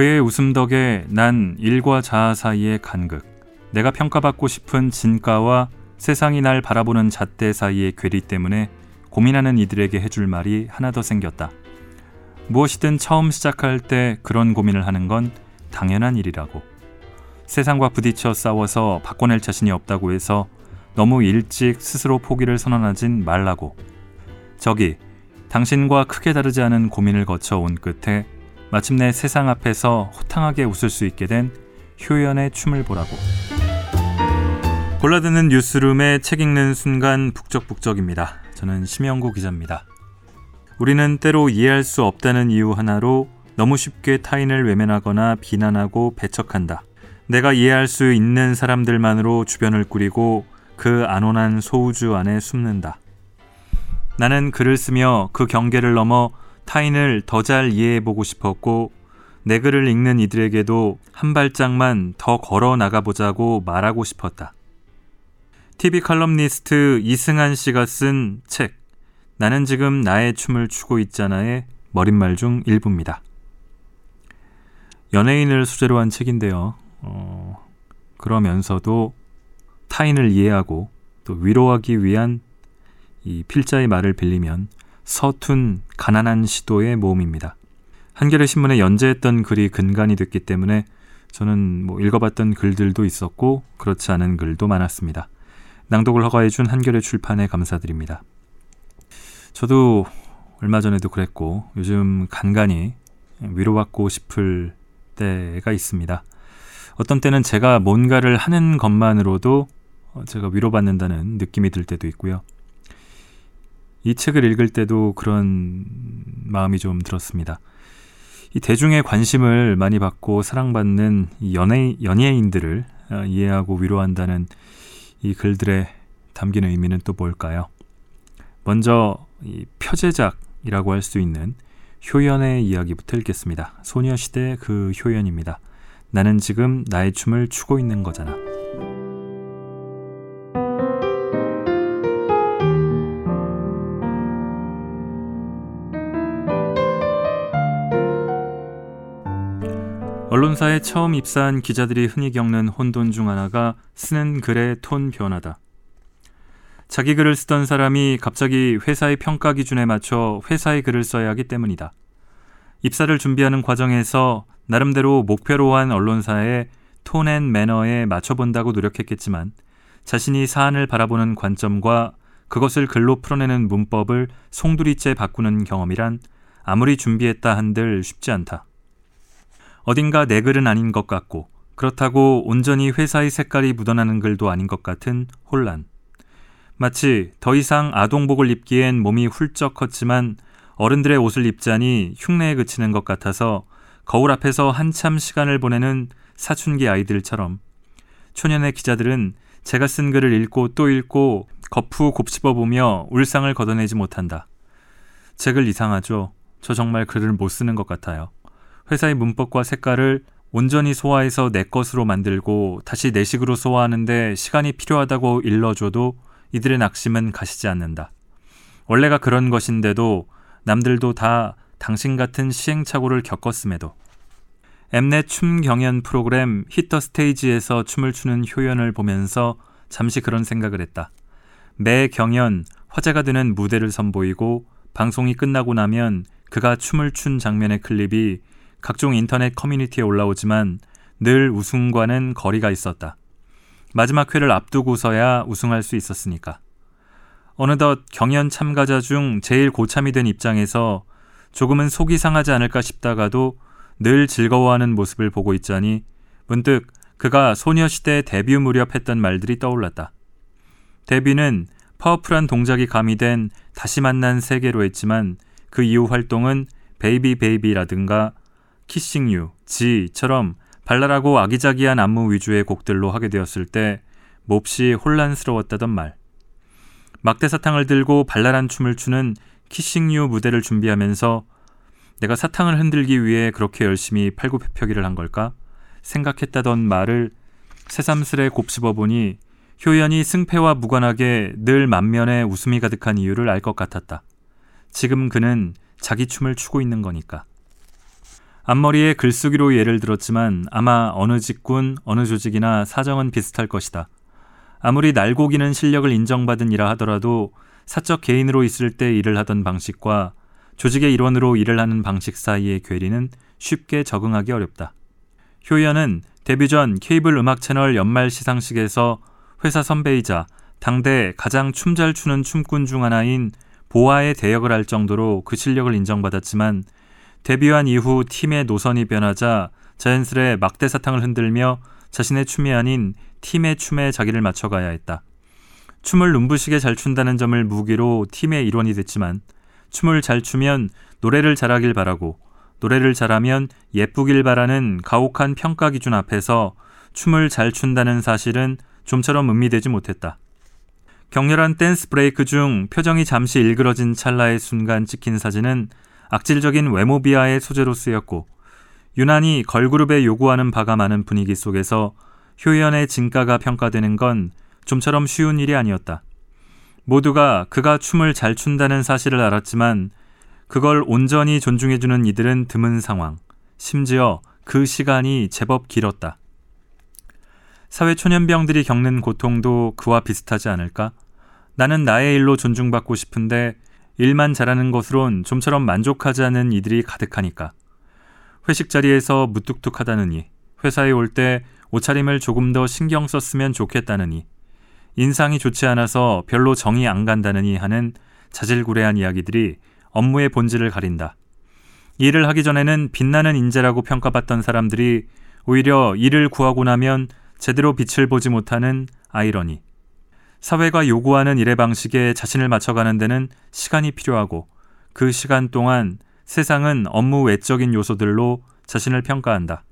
그의 웃음 덕에 난 일과 자아 사이의 간극, 내가 평가받고 싶은 진가와 세상이 날 바라보는 잣대 사이의 괴리 때문에 고민하는 이들에게 해줄 말이 하나 더 생겼다. 무엇이든 처음 시작할 때 그런 고민을 하는 건 당연한 일이라고. 세상과 부딪혀 싸워서 바꿔낼 자신이 없다고 해서 너무 일찍 스스로 포기를 선언하진 말라고. 저기, 당신과 크게 다르지 않은 고민을 거쳐 온 끝에 마침내 세상 앞에서 호탕하게 웃을 수 있게 된 효연의 춤을 보라고. 골라드는 뉴스룸에 책 읽는 순간 북적북적입니다. 저는 심영구 기자입니다. 우리는 때로 이해할 수 없다는 이유 하나로 너무 쉽게 타인을 외면하거나 비난하고 배척한다. 내가 이해할 수 있는 사람들만으로 주변을 꾸리고 그 안온한 소우주 안에 숨는다. 나는 글을 쓰며 그 경계를 넘어 타인을 더 잘 이해해 보고 싶었고 내 글을 읽는 이들에게도 한 발짝만 더 걸어 나가보자고 말하고 싶었다. TV 칼럼니스트 이승한 씨가 쓴 책, 나는 지금 나의 춤을 추고 있잖아의 머릿말 중 일부입니다. 연예인을 소재로 한 책인데요. 어, 그러면서도 타인을 이해하고 또 위로하기 위한 이 필자의 말을 빌리면 서툰 가난한 시도의 모험입니다. 한겨레 신문에 연재했던 글이 근간이 됐기 때문에 저는 뭐 읽어봤던 글들도 있었고 그렇지 않은 글도 많았습니다. 낭독을 허가해준 한겨레 출판에 감사드립니다. 저도 얼마 전에도 그랬고 요즘 간간히 위로받고 싶을 때가 있습니다. 어떤 때는 제가 뭔가를 하는 것만으로도 제가 위로받는다는 느낌이 들 때도 있고요. 이 책을 읽을 때도 그런 마음이 좀 들었습니다. 이 대중의 관심을 많이 받고 사랑받는 이 연예, 연예인들을 어, 이해하고 위로한다는 이 글들에 담긴 의미는 또 뭘까요? 먼저 이 표제작이라고 할 수 있는 효연의 이야기부터 읽겠습니다. 소녀시대 그 효연입니다. 나는 지금 나의 춤을 추고 있는 거잖아. 언론사에 처음 입사한 기자들이 흔히 겪는 혼돈 중 하나가 쓰는 글의 톤 변화다. 자기 글을 쓰던 사람이 갑자기 회사의 평가 기준에 맞춰 회사의 글을 써야 하기 때문이다. 입사를 준비하는 과정에서 나름대로 목표로 한 언론사의 tone and manner에 맞춰본다고 노력했겠지만 자신이 사안을 바라보는 관점과 그것을 글로 풀어내는 문법을 송두리째 바꾸는 경험이란 아무리 준비했다 한들 쉽지 않다. 어딘가 내 글은 아닌 것 같고 그렇다고 온전히 회사의 색깔이 묻어나는 글도 아닌 것 같은 혼란. 마치 더 이상 아동복을 입기엔 몸이 훌쩍 컸지만 어른들의 옷을 입자니 흉내에 그치는 것 같아서 거울 앞에서 한참 시간을 보내는 사춘기 아이들처럼 초년의 기자들은 제가 쓴 글을 읽고 또 읽고 거푸 곱씹어 보며 울상을 걷어내지 못한다. 제 글 이상하죠. 저 정말 글을 못 쓰는 것 같아요. 회사의 문법과 색깔을 온전히 소화해서 내 것으로 만들고 다시 내 식으로 소화하는데 시간이 필요하다고 일러줘도 이들의 낙심은 가시지 않는다. 원래가 그런 것인데도 남들도 다 당신 같은 시행착오를 겪었음에도 엠넷 춤 경연 프로그램 히터 스테이지에서 춤을 추는 효연을 보면서 잠시 그런 생각을 했다. 매 경연 화제가 되는 무대를 선보이고 방송이 끝나고 나면 그가 춤을 춘 장면의 클립이 각종 인터넷 커뮤니티에 올라오지만 늘 우승과는 거리가 있었다. 마지막 회를 앞두고서야 우승할 수 있었으니까. 어느덧 경연 참가자 중 제일 고참이 된 입장에서 조금은 속이 상하지 않을까 싶다가도 늘 즐거워하는 모습을 보고 있자니 문득 그가 소녀시대 데뷔 무렵 했던 말들이 떠올랐다. 데뷔는 파워풀한 동작이 가미된 다시 만난 세계로 했지만 그 이후 활동은 Baby Baby라든가 Kissing You, Gee처럼 발랄하고 아기자기한 안무 위주의 곡들로 하게 되었을 때 몹시 혼란스러웠다던 말. 막대 사탕을 들고 발랄한 춤을 추는 키싱 유 무대를 준비하면서 내가 사탕을 흔들기 위해 그렇게 열심히 팔굽혀펴기를 한 걸까? 생각했다던 말을 새삼스레 곱씹어 보니 효연이 승패와 무관하게 늘 만면에 웃음이 가득한 이유를 알 것 같았다. 지금 그는 자기 춤을 추고 있는 거니까. 앞머리에 글쓰기로 예를 들었지만 아마 어느 직군, 어느 조직이나 사정은 비슷할 것이다. 아무리 날고기는 실력을 인정받은 이라 하더라도 사적 개인으로 있을 때 일을 하던 방식과 조직의 일원으로 일을 하는 방식 사이의 괴리는 쉽게 적응하기 어렵다. 효연은 데뷔 전 케이블 음악 채널 연말 시상식에서 회사 선배이자 당대 가장 춤 잘 추는 춤꾼 중 하나인 보아의 대역을 할 정도로 그 실력을 인정받았지만 데뷔한 이후 팀의 노선이 변하자 자연스레 막대 사탕을 흔들며 자신의 춤이 아닌 팀의 춤에 자기를 맞춰가야 했다. 춤을 눈부시게 잘 춘다는 점을 무기로 팀의 일원이 됐지만 춤을 잘 추면 노래를 잘하길 바라고 노래를 잘하면 예쁘길 바라는 가혹한 평가 기준 앞에서 춤을 잘 춘다는 사실은 좀처럼 음미되지 못했다. 격렬한 댄스 브레이크 중 표정이 잠시 일그러진 찰나의 순간 찍힌 사진은 악질적인 외모 비하의 소재로 쓰였고 유난히 걸그룹에 요구하는 바가 많은 분위기 속에서 효연의 진가가 평가되는 건 좀처럼 쉬운 일이 아니었다. 모두가 그가 춤을 잘 춘다는 사실을 알았지만 그걸 온전히 존중해주는 이들은 드문 상황. 심지어 그 시간이 제법 길었다. 사회 초년병들이 겪는 고통도 그와 비슷하지 않을까? 나는 나의 일로 존중받고 싶은데 일만 잘하는 것으론 좀처럼 만족하지 않은 이들이 가득하니까. 회식 자리에서 무뚝뚝하다느니, 회사에 올 때 옷차림을 조금 더 신경 썼으면 좋겠다느니, 인상이 좋지 않아서 별로 정이 안 간다느니 하는 자질구레한 이야기들이 업무의 본질을 가린다. 일을 하기 전에는 빛나는 인재라고 평가받던 사람들이 오히려 일을 구하고 나면 제대로 빛을 보지 못하는 아이러니. 사회가 요구하는 일의 방식에 자신을 맞춰가는 데는 시간이 필요하고 그 시간 동안 세상은 업무 외적인 요소들로 자신을 평가한다.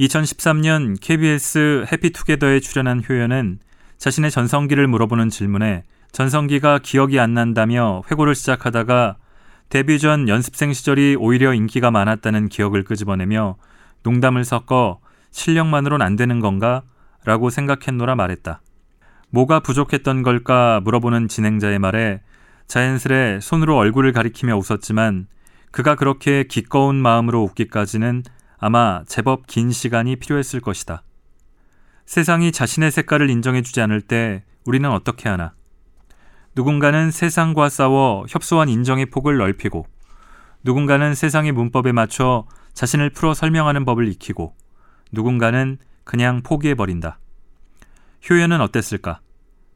2013년 KBS 해피투게더에 출연한 효연은 자신의 전성기를 물어보는 질문에 전성기가 기억이 안 난다며 회고를 시작하다가 데뷔 전 연습생 시절이 오히려 인기가 많았다는 기억을 끄집어내며 농담을 섞어 실력만으론 안 되는 건가? 라고 생각했노라 말했다. 뭐가 부족했던 걸까 물어보는 진행자의 말에 자연스레 손으로 얼굴을 가리키며 웃었지만 그가 그렇게 기꺼운 마음으로 웃기까지는 아마 제법 긴 시간이 필요했을 것이다. 세상이 자신의 색깔을 인정해주지 않을 때 우리는 어떻게 하나? 누군가는 세상과 싸워 협소한 인정의 폭을 넓히고, 누군가는 세상의 문법에 맞춰 자신을 풀어 설명하는 법을 익히고, 누군가는 그냥 포기해버린다. 효연은 어땠을까?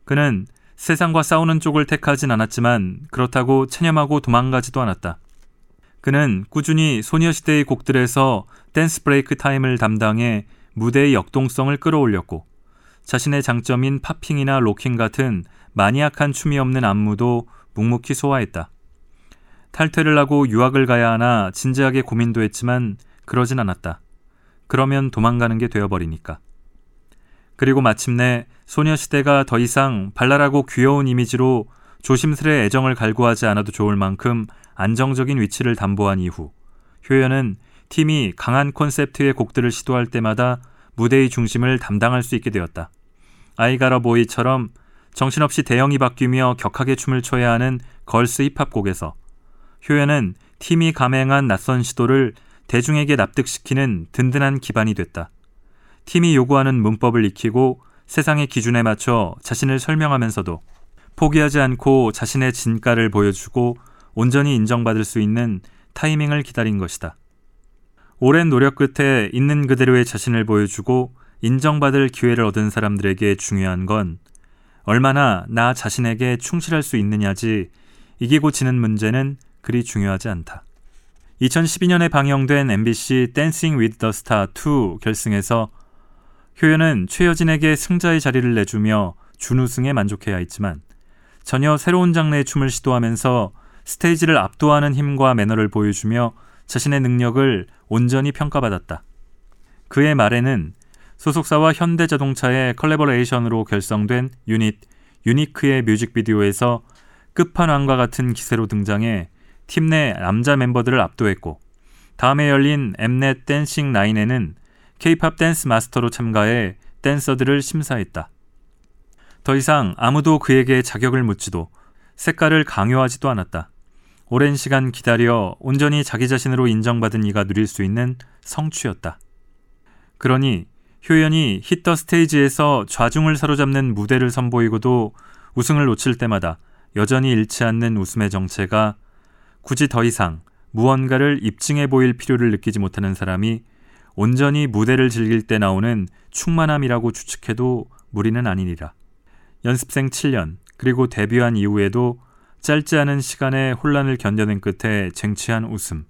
그는 세상과 싸우는 쪽을 택하진 않았지만 그렇다고 체념하고 도망가지도 않았다. 그는 꾸준히 소녀시대의 곡들에서 dance break time을 담당해 무대의 역동성을 끌어올렸고 자신의 장점인 팝핑이나 로킹 같은 마니악한 춤이 없는 안무도 묵묵히 소화했다. 탈퇴를 하고 유학을 가야 하나 진지하게 고민도 했지만 그러진 않았다. 그러면 도망가는 게 되어버리니까. 그리고 마침내 소녀시대가 더 이상 발랄하고 귀여운 이미지로 조심스레 애정을 갈구하지 않아도 좋을 만큼 안정적인 위치를 담보한 이후 효연은 팀이 강한 콘셉트의 곡들을 시도할 때마다 무대의 중심을 담당할 수 있게 되었다. 아이가라 보이처럼 정신없이 대형이 바뀌며 격하게 춤을 춰야 하는 걸스 힙합 곡에서 효연은 팀이 감행한 낯선 시도를 대중에게 납득시키는 든든한 기반이 됐다. 팀이 요구하는 문법을 익히고 세상의 기준에 맞춰 자신을 설명하면서도 포기하지 않고 자신의 진가를 보여주고 온전히 인정받을 수 있는 타이밍을 기다린 것이다. 오랜 노력 끝에 있는 그대로의 자신을 보여주고 인정받을 기회를 얻은 사람들에게 중요한 건 얼마나 나 자신에게 충실할 수 있느냐지 이기고 지는 문제는 그리 중요하지 않다. 2012년에 방영된 MBC Dancing with the Star 2 결승에서 효연은 최여진에게 승자의 자리를 내주며 준우승에 만족해야 했지만 전혀 새로운 장르의 춤을 시도하면서 스테이지를 압도하는 힘과 매너를 보여주며 자신의 능력을 온전히 평가받았다. 그해 말에는 소속사와 현대자동차의 컬래버레이션으로 결성된 유닛 유니크의 뮤직비디오에서 끝판왕과 같은 기세로 등장해 팀 내 남자 멤버들을 압도했고 다음 해 열린 엠넷 Dancing 9에는 K-pop dance master로 참가해 댄서들을 심사했다. 더 이상 아무도 그에게 자격을 묻지도 색깔을 강요하지도 않았다. 오랜 시간 기다려 온전히 자기 자신으로 인정받은 이가 누릴 수 있는 성취였다. 그러니 효연이 히터 스테이지에서 좌중을 사로잡는 무대를 선보이고도 우승을 놓칠 때마다 여전히 잃지 않는 웃음의 정체가 굳이 더 이상 무언가를 입증해 보일 필요를 느끼지 못하는 사람이 온전히 무대를 즐길 때 나오는 충만함이라고 추측해도 무리는 아니니라. 연습생 7년, 그리고 데뷔한 이후에도 짧지 않은 시간의 혼란을 견뎌낸 끝에 쟁취한 웃음.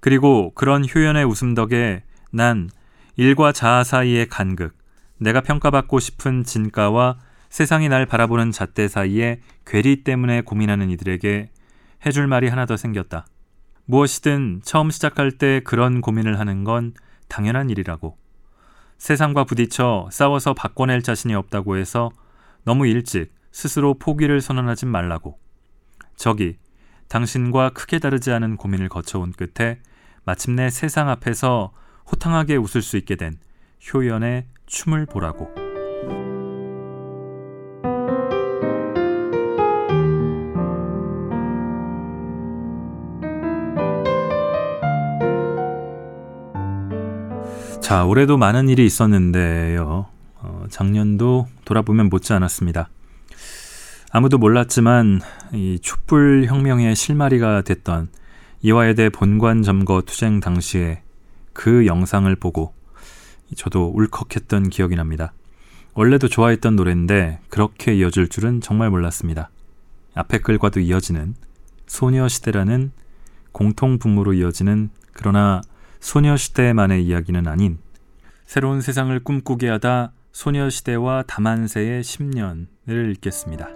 그리고 그런 효연의 웃음 덕에 난 일과 자아 사이의 간극, 내가 평가받고 싶은 진가와 세상이 날 바라보는 잣대 사이의 괴리 때문에 고민하는 이들에게 해줄 말이 하나 더 생겼다. 무엇이든 처음 시작할 때 그런 고민을 하는 건 당연한 일이라고. 세상과 부딪혀 싸워서 바꿔낼 자신이 없다고 해서 너무 일찍 스스로 포기를 선언하진 말라고. 저기, 당신과 크게 다르지 않은 고민을 거쳐온 끝에 마침내 세상 앞에서 호탕하게 웃을 수 있게 된 효연의 춤을 보라고. 자, 올해도 많은 일이 있었는데요. 어, 작년도 돌아보면 못지 않았습니다. 아무도 몰랐지만 이 촛불 혁명의 실마리가 됐던 이화여대 본관 점거 투쟁 당시에 그 영상을 보고 저도 울컥했던 기억이 납니다. 원래도 좋아했던 노래인데 그렇게 이어질 줄은 정말 몰랐습니다. 앞에 글과도 이어지는 소녀시대라는 공통 분모로 이어지는 그러나 소녀시대만의 이야기는 아닌 새로운 세상을 꿈꾸게 하다 소녀시대와 다만세의 10년을 읽겠습니다.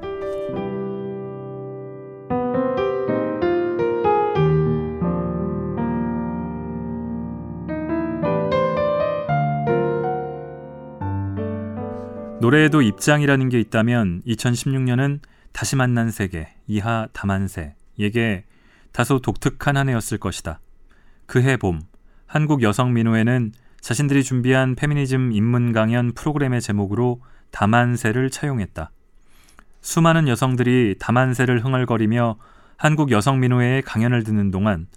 노래에도 입장이라는 게 있다면 2016년은 다시 만난 세계, 이하 다만세에게 다소 독특한 한 해였을 것이다. 그해 봄, 한국 여성 민호회는 자신들이 준비한 페미니즘 입문 강연 프로그램의 제목으로 다만세를 차용했다. 수많은 여성들이 다만세를 흥얼거리며 한국 여성 민호회의 강연을 듣는 동안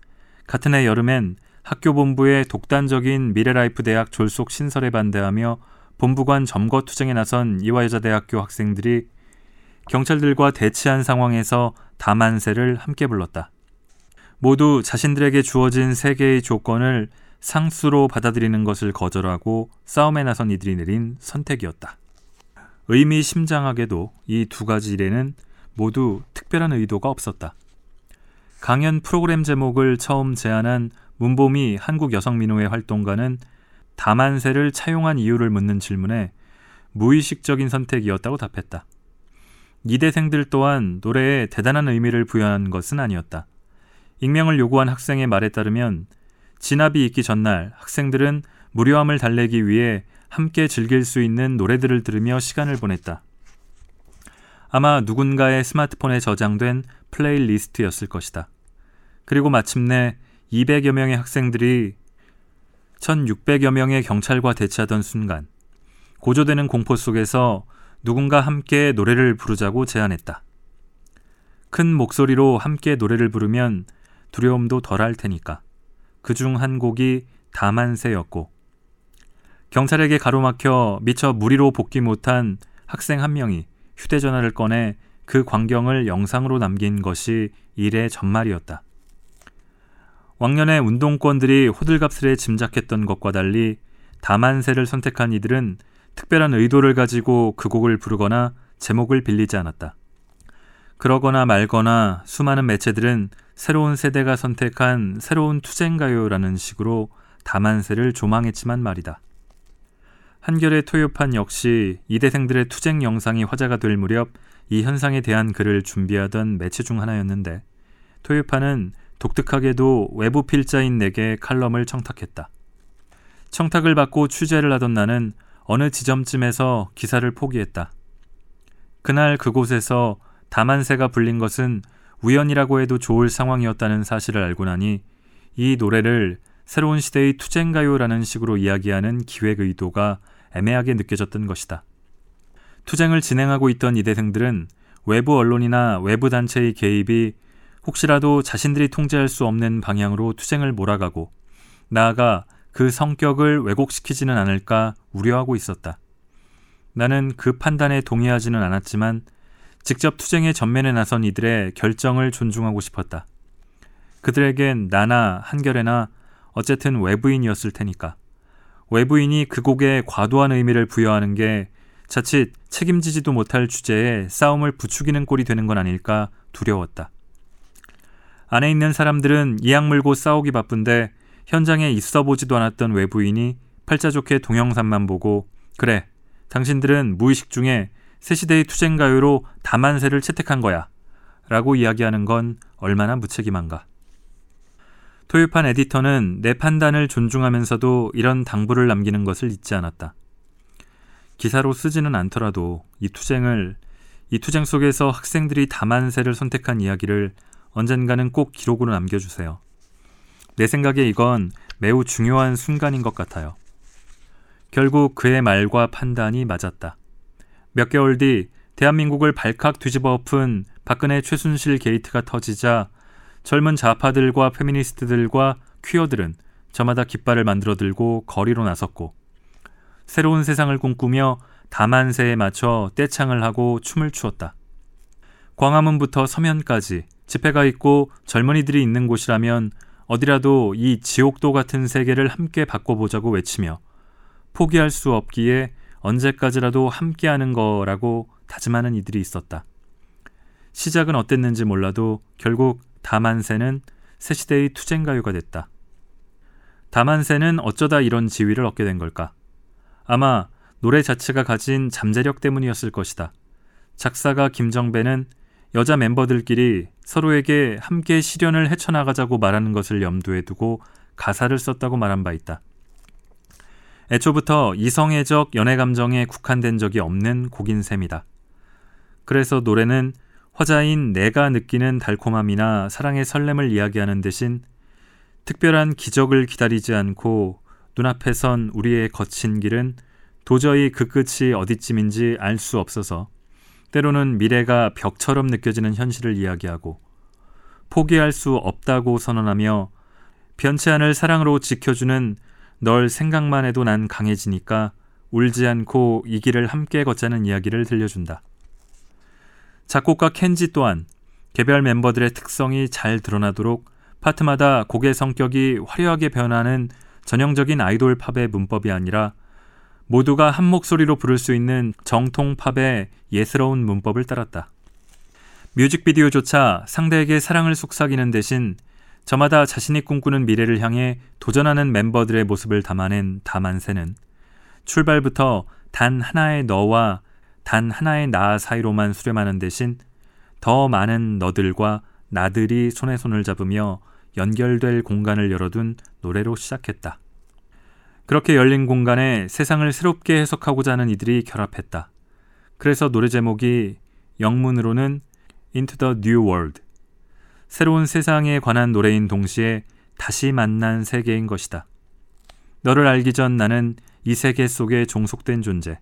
같은 해 여름엔 학교 본부의 독단적인 미래라이프 대학 졸속 신설에 반대하며 본부관 점거 투쟁에 나선 이화여자대학교 학생들이 경찰들과 대치한 상황에서 다만세를 함께 불렀다. 모두 자신들에게 주어진 세 개의 조건을 상수로 받아들이는 것을 거절하고 싸움에 나선 이들이 내린 선택이었다. 의미심장하게도 이 두 가지 일에는 모두 특별한 의도가 없었다. 강연 프로그램 제목을 처음 제안한 문보미 한국여성민호회 활동가는 다만세를 차용한 이유를 묻는 질문에 무의식적인 선택이었다고 답했다. 이대생들 또한 노래에 대단한 의미를 부여한 것은 아니었다. 익명을 요구한 학생의 말에 따르면 진압이 있기 전날 학생들은 무료함을 달래기 위해 함께 즐길 수 있는 노래들을 들으며 시간을 보냈다. 아마 누군가의 스마트폰에 저장된 플레이리스트였을 것이다. 그리고 마침내 200여 명의 학생들이 1600여 명의 경찰과 대치하던 순간 고조되는 공포 속에서 누군가 함께 노래를 부르자고 제안했다. 큰 목소리로 함께 노래를 부르면 두려움도 덜할 테니까. 그 중 한 곡이 다만세였고 경찰에게 가로막혀 미처 무리로 복귀 못한 학생 한 명이 휴대전화를 꺼내 그 광경을 영상으로 남긴 것이 일의 전말이었다. 왕년에 운동권들이 호들갑스레 짐작했던 것과 달리 다만세를 선택한 이들은 특별한 의도를 가지고 그 곡을 부르거나 제목을 빌리지 않았다. 그러거나 말거나 수많은 매체들은 새로운 세대가 선택한 새로운 투쟁가요라는 식으로 다만세를 조망했지만 말이다. 한결의 토요판 역시 이대생들의 투쟁 영상이 화제가 될 무렵 이 현상에 대한 글을 준비하던 매체 중 하나였는데 토요판은 독특하게도 외부 필자인 내게 칼럼을 청탁했다. 청탁을 받고 취재를 하던 나는 어느 지점쯤에서 기사를 포기했다. 그날 그곳에서 다만세가 불린 것은 우연이라고 해도 좋을 상황이었다는 사실을 알고 나니 이 노래를 새로운 시대의 투쟁가요라는 식으로 이야기하는 기획 의도가 애매하게 느껴졌던 것이다. 투쟁을 진행하고 있던 이대생들은 외부 언론이나 외부 단체의 개입이 혹시라도 자신들이 통제할 수 없는 방향으로 투쟁을 몰아가고 나아가 그 성격을 왜곡시키지는 않을까 우려하고 있었다. 나는 그 판단에 동의하지는 않았지만 직접 투쟁의 전면에 나선 이들의 결정을 존중하고 싶었다. 그들에겐 나나 한결에나 어쨌든 외부인이었을 테니까. 외부인이 그 곡에 과도한 의미를 부여하는 게 자칫 책임지지도 못할 주제에 싸움을 부추기는 꼴이 되는 건 아닐까 두려웠다. 안에 있는 사람들은 이악 물고 싸우기 바쁜데 현장에 있어 보지도 않았던 외부인이 팔자 좋게 동영상만 보고 그래 당신들은 무의식 중에 새시대의 투쟁가요로 다만세를 채택한 거야 라고 이야기하는 건 얼마나 무책임한가. 토요판 에디터는 내 판단을 존중하면서도 이런 당부를 남기는 것을 잊지 않았다. 기사로 쓰지는 않더라도 이 투쟁을 이 투쟁 속에서 학생들이 다만세를 선택한 이야기를 언젠가는 꼭 기록으로 남겨주세요. 내 생각에 이건 매우 중요한 순간인 것 같아요. 결국 그의 말과 판단이 맞았다. 몇 개월 뒤 대한민국을 발칵 뒤집어 엎은 박근혜 최순실 게이트가 터지자 젊은 좌파들과 페미니스트들과 퀴어들은 저마다 깃발을 만들어 들고 거리로 나섰고 새로운 세상을 꿈꾸며 다만세에 맞춰 떼창을 하고 춤을 추었다. 광화문부터 서면까지 집회가 있고 젊은이들이 있는 곳이라면 어디라도 이 지옥도 같은 세계를 함께 바꿔보자고 외치며 포기할 수 없기에 언제까지라도 함께하는 거라고 다짐하는 이들이 있었다. 시작은 어땠는지 몰라도 결국 다만세는 새 시대의 투쟁가요가 됐다. 다만세는 어쩌다 이런 지위를 얻게 된 걸까? 아마 노래 자체가 가진 잠재력 때문이었을 것이다. 작사가 김정배는 여자 멤버들끼리 서로에게 함께 시련을 헤쳐나가자고 말하는 것을 염두에 두고 가사를 썼다고 말한 바 있다. 애초부터 이성애적 연애 감정에 국한된 적이 없는 곡인 셈이다. 그래서 노래는 화자인 내가 느끼는 달콤함이나 사랑의 설렘을 이야기하는 대신 특별한 기적을 기다리지 않고 눈앞에 선 우리의 거친 길은 도저히 그 끝이 어디쯤인지 알 수 없어서 때로는 미래가 벽처럼 느껴지는 현실을 이야기하고 포기할 수 없다고 선언하며 변치 않을 사랑으로 지켜주는 널 생각만 해도 난 강해지니까 울지 않고 이 길을 함께 걷자는 이야기를 들려준다. 작곡가 켄지 또한 개별 멤버들의 특성이 잘 드러나도록 파트마다 곡의 성격이 화려하게 변하는 전형적인 아이돌 팝의 문법이 아니라 모두가 한 목소리로 부를 수 있는 정통 팝의 예스러운 문법을 따랐다. 뮤직비디오조차 상대에게 사랑을 속삭이는 대신 저마다 자신이 꿈꾸는 미래를 향해 도전하는 멤버들의 모습을 담아낸 다만세는 출발부터 단 하나의 너와 단 하나의 나 사이로만 수렴하는 대신 더 많은 너들과 나들이 손에 손을 잡으며 연결될 공간을 열어둔 노래로 시작했다. 그렇게 열린 공간에 세상을 새롭게 해석하고자 하는 이들이 결합했다. 그래서 노래 제목이 영문으로는 Into the New World, 새로운 세상에 관한 노래인 동시에 다시 만난 세계인 것이다. 너를 알기 전 나는 이 세계 속에 종속된 존재.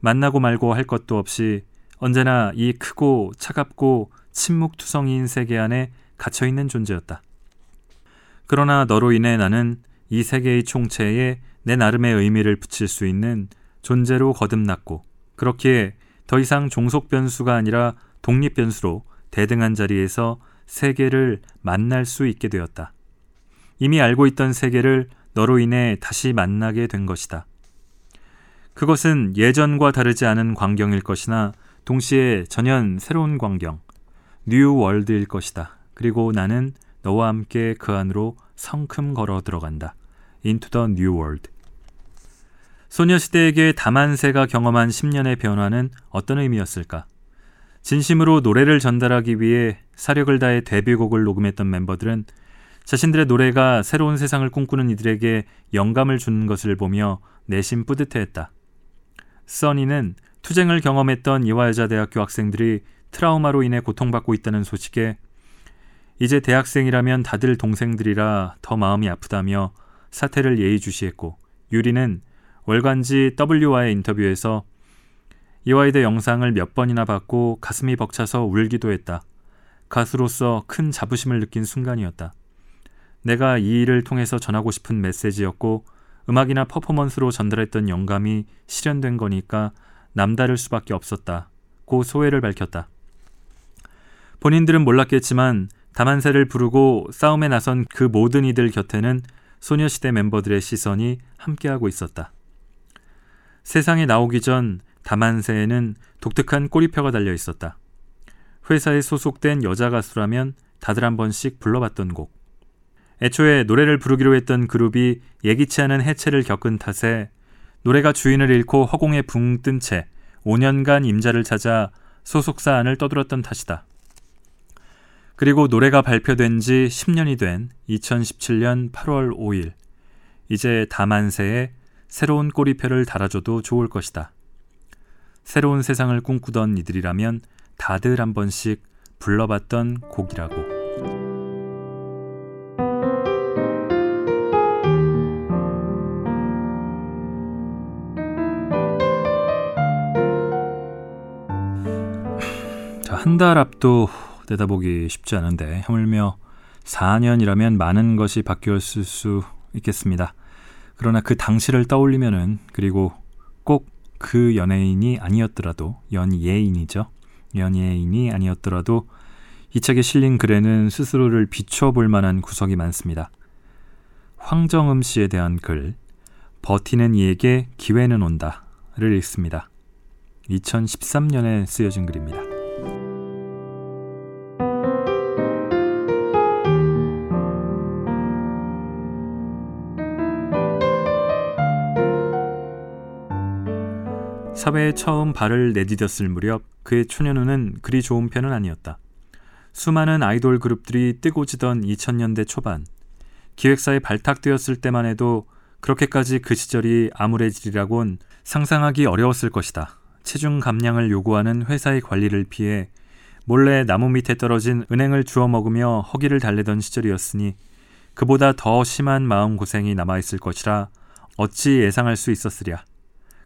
만나고 말고 할 것도 없이 언제나 이 크고 차갑고 침묵투성이인 세계 안에 갇혀있는 존재였다. 그러나 너로 인해 나는 이 세계의 총체에 내 나름의 의미를 붙일 수 있는 존재로 거듭났고, 그렇기에 더 이상 종속 변수가 아니라 독립 변수로 대등한 자리에서 세계를 만날 수 있게 되었다. 이미 알고 있던 세계를 너로 인해 다시 만나게 된 것이다. 그것은 예전과 다르지 않은 광경일 것이나 동시에 전혀 새로운 광경, New World일 것이다. 그리고 나는 너와 함께 그 안으로 성큼 걸어 들어간다. Into the New World. 소녀시대에게 다만세가 경험한 10년의 변화는 어떤 의미였을까? 진심으로 노래를 전달하기 위해 사력을 다해 데뷔곡을 녹음했던 멤버들은 자신들의 노래가 새로운 세상을 꿈꾸는 이들에게 영감을 주는 것을 보며 내심 뿌듯해했다. 써니는 투쟁을 경험했던 이화여자대학교 학생들이 트라우마로 인해 고통받고 있다는 소식에 이제 대학생이라면 다들 동생들이라 더 마음이 아프다며 사태를 예의주시했고 유리는 월간지 W와의 인터뷰에서 이화이대 영상을 몇 번이나 봤고 가슴이 벅차서 울기도 했다. 가수로서 큰 자부심을 느낀 순간이었다. 내가 이 일을 통해서 전하고 싶은 메시지였고 음악이나 퍼포먼스로 전달했던 영감이 실현된 거니까 남다를 수밖에 없었다. 고 소회를 밝혔다. 본인들은 몰랐겠지만 다만세를 부르고 싸움에 나선 그 모든 이들 곁에는 소녀시대 멤버들의 시선이 함께하고 있었다. 세상에 나오기 전 다만세에는 독특한 꼬리표가 달려 있었다. 회사에 소속된 여자 가수라면 다들 한 번씩 불러봤던 곡. 애초에 노래를 부르기로 했던 그룹이 예기치 않은 해체를 겪은 탓에 노래가 주인을 잃고 허공에 붕 뜬 채 5년간 임자를 찾아 소속사 안을 떠들었던 탓이다. 그리고 노래가 발표된 지 10년이 된 2017년 8월 5일, 이제 다만세에 새로운 꼬리표를 달아줘도 좋을 것이다. 새로운 세상을 꿈꾸던 이들이라면 다들 한 번씩 불러봤던 곡이라고. 한 달 앞도 내다보기 쉽지 않은데 하물며 4년이라면 많은 것이 바뀌었을 수 있겠습니다. 그러나 그 당시를 떠올리면은 그리고 꼭 그 연예인이 아니었더라도 연예인이죠. 연예인이 아니었더라도 이 책에 실린 글에는 스스로를 비춰볼 만한 구석이 많습니다. 황정음 씨에 대한 글, 버티는 이에게 기회는 온다를 읽습니다. 2013년에 쓰여진 글입니다. 사회에 처음 발을 내디뎠을 무렵 그의 초년우는 그리 좋은 편은 아니었다. 수많은 아이돌 그룹들이 뜨고 지던 2000년대 초반, 기획사에 발탁되었을 때만 해도 그렇게까지 그 시절이 암울해지리라곤 상상하기 어려웠을 것이다. 체중 감량을 요구하는 회사의 관리를 피해 몰래 나무 밑에 떨어진 은행을 주워 먹으며 허기를 달래던 시절이었으니 그보다 더 심한 마음고생이 남아있을 것이라 어찌 예상할 수 있었으랴.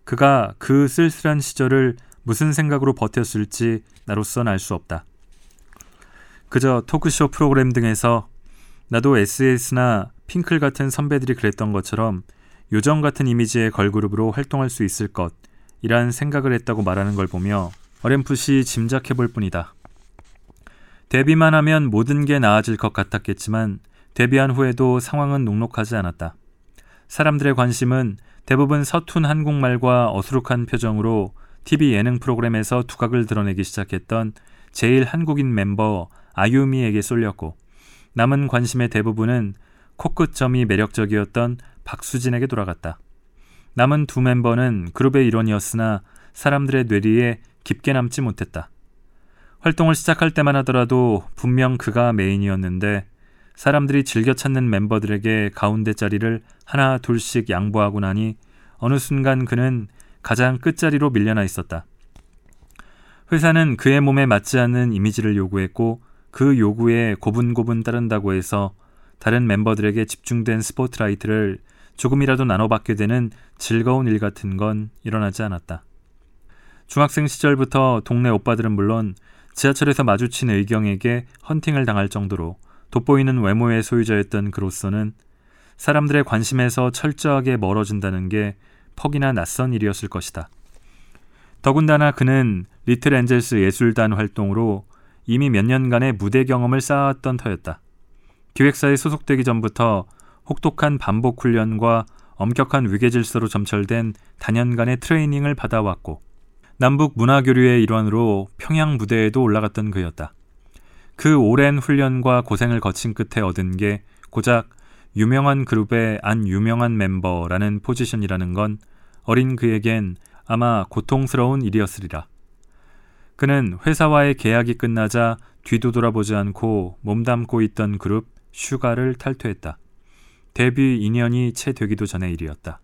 그가 그 쓸쓸한 시절을 무슨 생각으로 버텼을지 나로선 알 수 없다. 그저 토크쇼 프로그램 등에서 나도 SS나 핑클 같은 선배들이 그랬던 것처럼 요정 같은 이미지의 걸그룹으로 활동할 수 있을 것, 이란 생각을 했다고 말하는 걸 보며 어렴풋이 짐작해 볼 뿐이다. 데뷔만 하면 모든 게 나아질 것 같았겠지만 데뷔한 후에도 상황은 녹록하지 않았다. 사람들의 관심은 대부분 서툰 한국말과 어수룩한 표정으로 TV 예능 프로그램에서 두각을 드러내기 시작했던 제일 한국인 멤버 아유미에게 쏠렸고 남은 관심의 대부분은 코끝점이 매력적이었던 박수진에게 돌아갔다. 남은 두 멤버는 그룹의 일원이었으나 사람들의 뇌리에 깊게 남지 못했다. 활동을 시작할 때만 하더라도 분명 그가 메인이었는데 사람들이 즐겨 찾는 멤버들에게 가운데 자리를 하나 둘씩 양보하고 나니 어느 순간 그는 가장 끝자리로 밀려나 있었다. 회사는 그의 몸에 맞지 않는 이미지를 요구했고 그 요구에 고분고분 따른다고 해서 다른 멤버들에게 집중된 스포트라이트를 조금이라도 나눠받게 되는 즐거운 일 같은 건 일어나지 않았다. 중학생 시절부터 동네 오빠들은 물론 지하철에서 마주친 의경에게 헌팅을 당할 정도로 돋보이는 외모의 소유자였던 그로서는 사람들의 관심에서 철저하게 멀어진다는 게 퍽이나 낯선 일이었을 것이다. 더군다나 그는 리틀 엔젤스 예술단 활동으로 이미 몇 년간의 무대 경험을 쌓았던 터였다. 기획사에 소속되기 전부터 혹독한 반복 훈련과 엄격한 위계 질서로 점철된 단연간의 트레이닝을 받아왔고 남북 문화 교류의 일환으로 평양 무대에도 올라갔던 그였다. 그 오랜 훈련과 고생을 거친 끝에 얻은 게 고작 유명한 그룹의 안 유명한 멤버라는 포지션이라는 건 어린 그에겐 아마 고통스러운 일이었으리라. 그는 회사와의 계약이 끝나자 뒤도 돌아보지 않고 몸담고 있던 그룹 슈가를 탈퇴했다. 데뷔 2년이 채 되기도 전의 일이었다.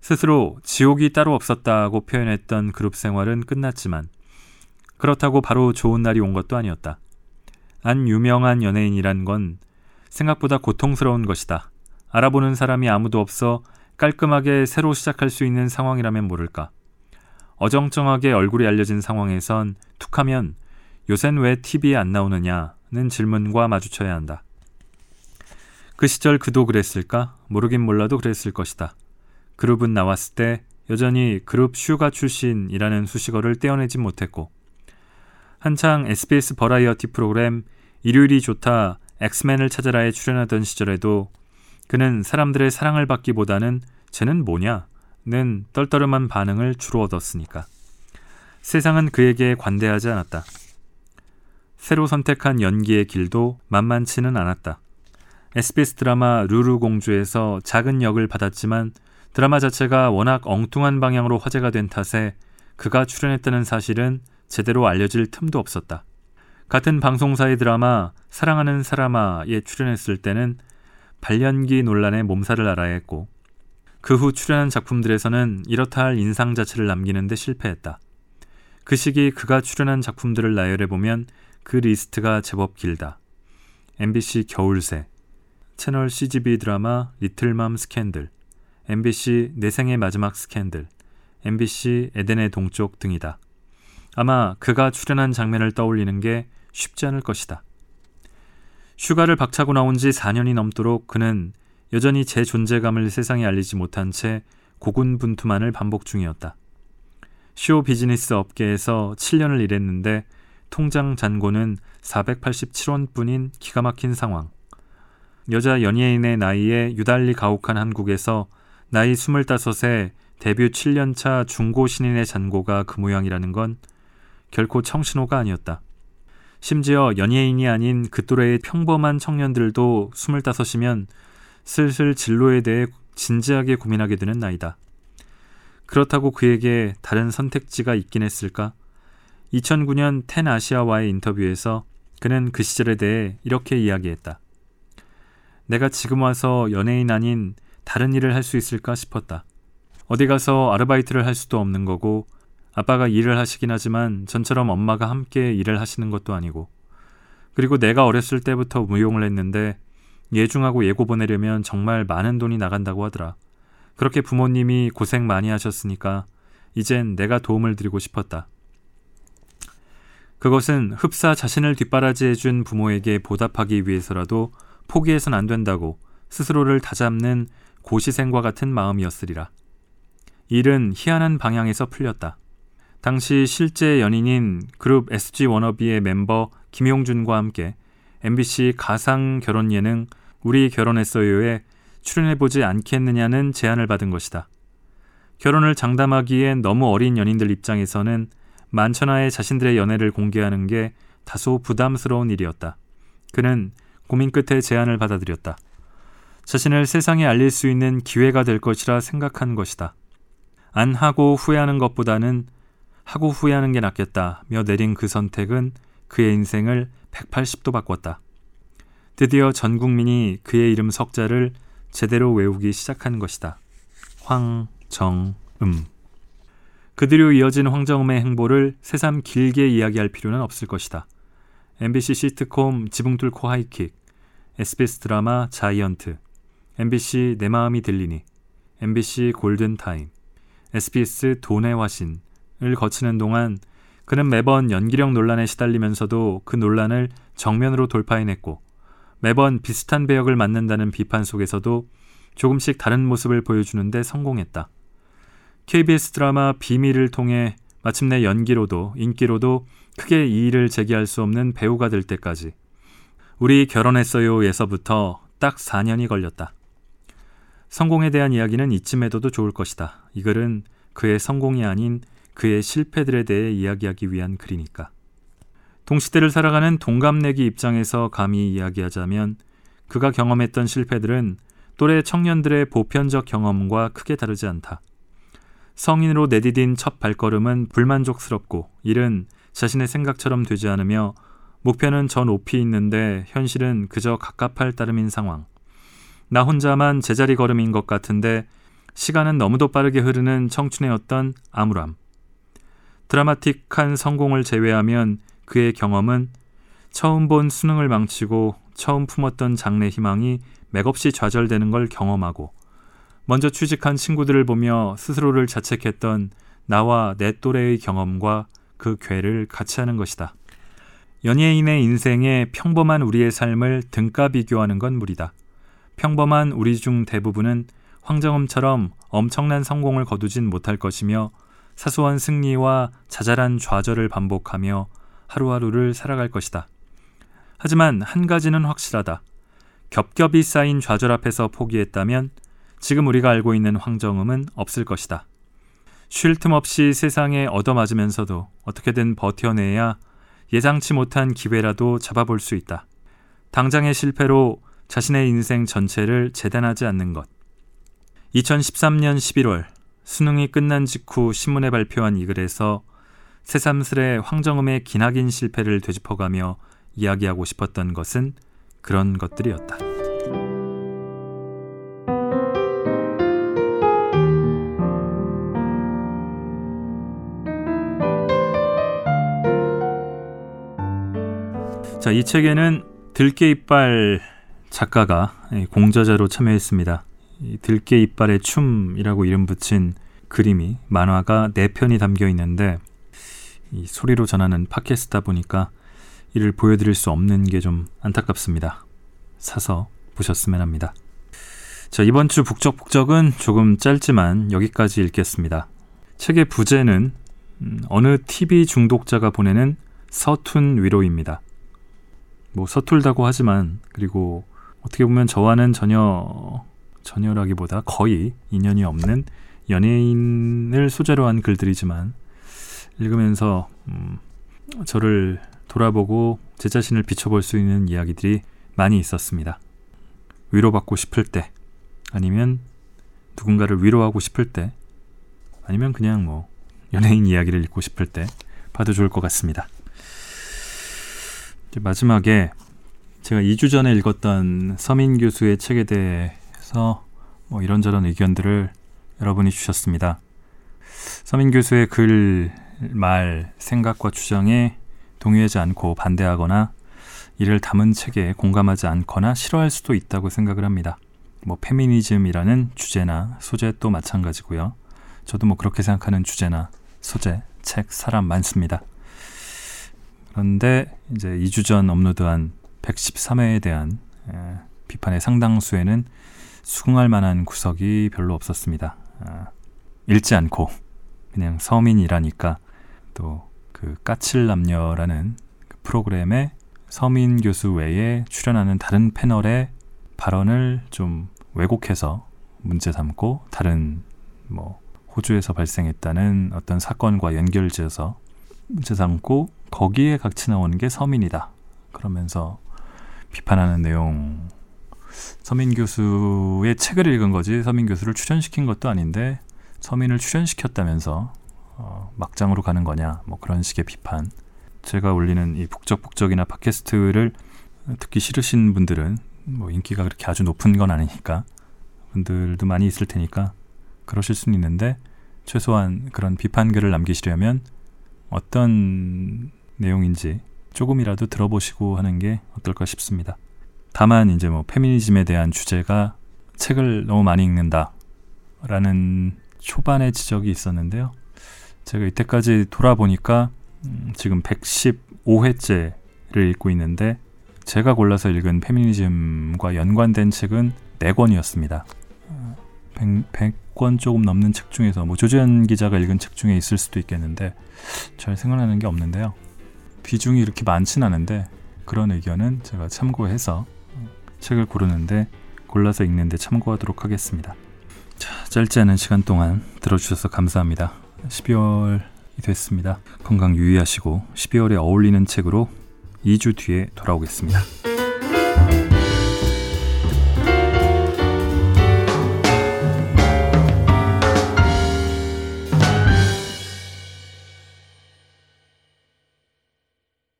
스스로 지옥이 따로 없었다고 표현했던 그룹 생활은 끝났지만 그렇다고 바로 좋은 날이 온 것도 아니었다. 안 유명한 연예인이란 건 생각보다 고통스러운 것이다. 알아보는 사람이 아무도 없어 깔끔하게 새로 시작할 수 있는 상황이라면 모를까. 어정쩡하게 얼굴이 알려진 상황에선 툭하면 요샌 왜 TV에 안 나오느냐는 질문과 마주쳐야 한다. 그 시절 그도 그랬을까? 모르긴 몰라도 그랬을 것이다. 그룹은 나왔을 때 여전히 그룹 슈가 출신이라는 수식어를 떼어내지 못했고 한창 SBS 버라이어티 프로그램 일요일이 좋다 엑스맨을 찾아라에 출연하던 시절에도 그는 사람들의 사랑을 받기보다는 쟤는 뭐냐?는 떨떠름한 반응을 주로 얻었으니까. 세상은 그에게 관대하지 않았다. 새로 선택한 연기의 길도 만만치는 않았다. SBS 드라마 루루 공주에서 작은 역을 받았지만 드라마 자체가 워낙 엉뚱한 방향으로 화제가 된 탓에 그가 출연했다는 사실은 제대로 알려질 틈도 없었다. 같은 방송사의 드라마 사랑하는 사람아에 출연했을 때는 발연기 논란에 몸살을 알아야 했고 그 후 출연한 작품들에서는 이렇다 할 인상 자체를 남기는데 실패했다. 그 시기 그가 출연한 작품들을 나열해 보면 그 리스트가 제법 길다. MBC 겨울새, 채널 CGV 드라마 리틀맘 스캔들, MBC 내 생의 마지막 스캔들, MBC 에덴의 동쪽 등이다. 아마 그가 출연한 장면을 떠올리는 게 쉽지 않을 것이다. 휴가를 박차고 나온 지 4년이 넘도록 그는 여전히 제 존재감을 세상에 알리지 못한 채 고군분투만을 반복 중이었다. 쇼 비즈니스 업계에서 7년을 일했는데 통장 잔고는 487원 뿐인 기가 막힌 상황. 여자 연예인의 나이에 유달리 가혹한 한국에서 나이 25세 데뷔 7년차 중고 신인의 잔고가 그 모양이라는 건 결코 청신호가 아니었다. 심지어 연예인이 아닌 그 또래의 평범한 청년들도 25이면 슬슬 진로에 대해 진지하게 고민하게 되는 나이다. 그렇다고 그에게 다른 선택지가 있긴 했을까? 2009년 텐 아시아와의 인터뷰에서 그는 그 시절에 대해 이렇게 이야기했다. 내가 지금 와서 연예인 아닌 다른 일을 할 수 있을까 싶었다. 어디 가서 아르바이트를 할 수도 없는 거고 아빠가 일을 하시긴 하지만 전처럼 엄마가 함께 일을 하시는 것도 아니고 그리고 내가 어렸을 때부터 무용을 했는데 예중하고 예고 보내려면 정말 많은 돈이 나간다고 하더라. 그렇게 부모님이 고생 많이 하셨으니까 이젠 내가 도움을 드리고 싶었다. 그것은 흡사 자신을 뒷바라지해준 부모에게 보답하기 위해서라도 포기해선 안 된다고 스스로를 다잡는 고시생과 같은 마음이었으리라. 일은 희한한 방향에서 풀렸다. 당시 실제 연인인 그룹 SG 워너비의 멤버 김용준과 함께 MBC 가상 결혼 예능 우리 결혼했어요에 출연해보지 않겠느냐는 제안을 받은 것이다. 결혼을 장담하기엔 너무 어린 연인들 입장에서는 만천하에 자신들의 연애를 공개하는 게 다소 부담스러운 일이었다. 그는 고민 끝에 제안을 받아들였다. 자신을 세상에 알릴 수 있는 기회가 될 것이라 생각한 것이다. 안 하고 후회하는 것보다는 하고 후회하는 게 낫겠다며 내린 그 선택은 그의 인생을 180도 바꿨다. 드디어 전 국민이 그의 이름 석자를 제대로 외우기 시작한 것이다. 황정음. 그 뒤로 이어진 황정음의 행보를 새삼 길게 이야기할 필요는 없을 것이다. MBC 시트콤 지붕 뚫고 하이킥, SBS 드라마 자이언트, MBC 내 마음이 들리니, MBC 골든타임, SBS 돈의 화신, 을 거치는 동안 그는 매번 연기력 논란에 시달리면서도 그 논란을 정면으로 돌파해냈고 매번 비슷한 배역을 맡는다는 비판 속에서도 조금씩 다른 모습을 보여주는데 성공했다. KBS 드라마 비밀을 통해 마침내 연기로도 인기로도 크게 이의를 제기할 수 없는 배우가 될 때까지 우리 결혼했어요에서부터 딱 4년이 걸렸다. 성공에 대한 이야기는 이쯤에둬도 좋을 것이다. 이 글은 그의 성공이 아닌 그의 실패들에 대해 이야기하기 위한 글이니까. 동시대를 살아가는 동갑내기 입장에서 감히 이야기하자면 그가 경험했던 실패들은 또래 청년들의 보편적 경험과 크게 다르지 않다. 성인으로 내디딘 첫 발걸음은 불만족스럽고 일은 자신의 생각처럼 되지 않으며 목표는 저 높이 있는데 현실은 그저 갑갑할 따름인 상황. 나 혼자만 제자리 걸음인 것 같은데 시간은 너무도 빠르게 흐르는 청춘의 어떤 암울함. 드라마틱한 성공을 제외하면 그의 경험은 처음 본 수능을 망치고 처음 품었던 장래 희망이 맥없이 좌절되는 걸 경험하고 먼저 취직한 친구들을 보며 스스로를 자책했던 나와 내 또래의 경험과 그 괴를 같이 하는 것이다. 연예인의 인생에 평범한 우리의 삶을 등가 비교하는 건 무리다. 평범한 우리 중 대부분은 황정음처럼 엄청난 성공을 거두진 못할 것이며 사소한 승리와 자잘한 좌절을 반복하며 하루하루를 살아갈 것이다. 하지만 한 가지는 확실하다. 겹겹이 쌓인 좌절 앞에서 포기했다면 지금 우리가 알고 있는 황정음은 없을 것이다. 쉴 틈 없이 세상에 얻어맞으면서도 어떻게든 버텨내야 예상치 못한 기회라도 잡아볼 수 있다. 당장의 실패로 자신의 인생 전체를 재단하지 않는 것. 2013년 11월 수능이 끝난 직후 신문에 발표한 이 글에서 새삼스레 황정음의 기나긴 실패를 되짚어가며 이야기하고 싶었던 것은 그런 것들이었다. 자, 이 책에는 들깨 이빨 작가가 공저자로 참여했습니다. 들깨 이빨의 춤이라고 이름 붙인 그림이 만화가 네 편이 담겨 있는데 이 소리로 전하는 팟캐스트다 보니까 이를 보여드릴 수 없는 게 좀 안타깝습니다. 사서 보셨으면 합니다. 자, 이번 주 북적북적은 조금 짧지만 여기까지 읽겠습니다. 책의 부제는 음, 어느 TV 중독자가 보내는 서툰 위로입니다. 뭐 서툴다고 하지만 그리고 어떻게 보면 저와는 전혀 전혀라기보다 거의 인연이 없는 연예인을 소재로 한 글들이지만 읽으면서 음, 저를 돌아보고 제 자신을 비춰볼 수 있는 이야기들이 많이 있었습니다. 위로받고 싶을 때, 아니면 누군가를 위로하고 싶을 때, 아니면 그냥 뭐 연예인 이야기를 읽고 싶을 때 봐도 좋을 것 같습니다. 마지막에 제가 2주 전에 읽었던 서민 교수의 책에 대해 서 뭐 이런저런 의견들을 여러분이 주셨습니다. 서민 교수의 글, 말, 생각과 주장에 동의하지 않고 반대하거나 이를 담은 책에 공감하지 않거나 싫어할 수도 있다고 생각을 합니다. 뭐 페미니즘이라는 주제나 소재 도 마찬가지고요. 저도 뭐 그렇게 생각하는 주제나 소재, 책, 사람 많습니다. 그런데 이제 2주 전 업로드한 113회에 대한 에, 비판의 상당수에는 수긍할 만한 구석이 별로 없었습니다. 아, 읽지 않고 그냥 서민이라니까 또 그 까칠 남녀라는 그 프로그램에 서민 교수 외에 출연하는 다른 패널의 발언을 좀 왜곡해서 문제 삼고 다른 뭐 호주에서 발생했다는 어떤 사건과 연결지어서 문제 삼고 거기에 같이 나오는 게 서민이다. 그러면서 비판하는 내용. 서민 교수의 책을 읽은 거지 서민 교수를 출연시킨 것도 아닌데 서민을 출연시켰다면서 어, 막장으로 가는 거냐 뭐 그런 식의 비판. 제가 올리는 이 북적북적이나 팟캐스트를 듣기 싫으신 분들은 뭐 인기가 그렇게 아주 높은 건 아니니까 분들도 많이 있을 테니까 그러실 수는 있는데 최소한 그런 비판 글을 남기시려면 어떤 내용인지 조금이라도 들어보시고 하는 게 어떨까 싶습니다. 다만 이제 뭐 페미니즘에 대한 주제가 책을 너무 많이 읽는다 라는 초반의 지적이 있었는데요. 제가 이때까지 돌아보니까 음, 지금 115회째를 읽고 있는데 제가 골라서 읽은 페미니즘과 연관된 책은 4권이었습니다. 100, 권 조금 넘는 책 중에서 뭐 조재현 기자가 읽은 책 중에 있을 수도 있겠는데 잘 생각나는 게 없는데요. 비중이 이렇게 많진 않은데 그런 의견은 제가 참고해서 책을 고르는데 골라서 읽는데 참고하도록 하겠습니다. 자, 짧지 않은 시간 동안 들어주셔서 감사합니다. 12월이 됐습니다. 건강 유의하시고 12월에 어울리는 책으로 2주 뒤에 돌아오겠습니다.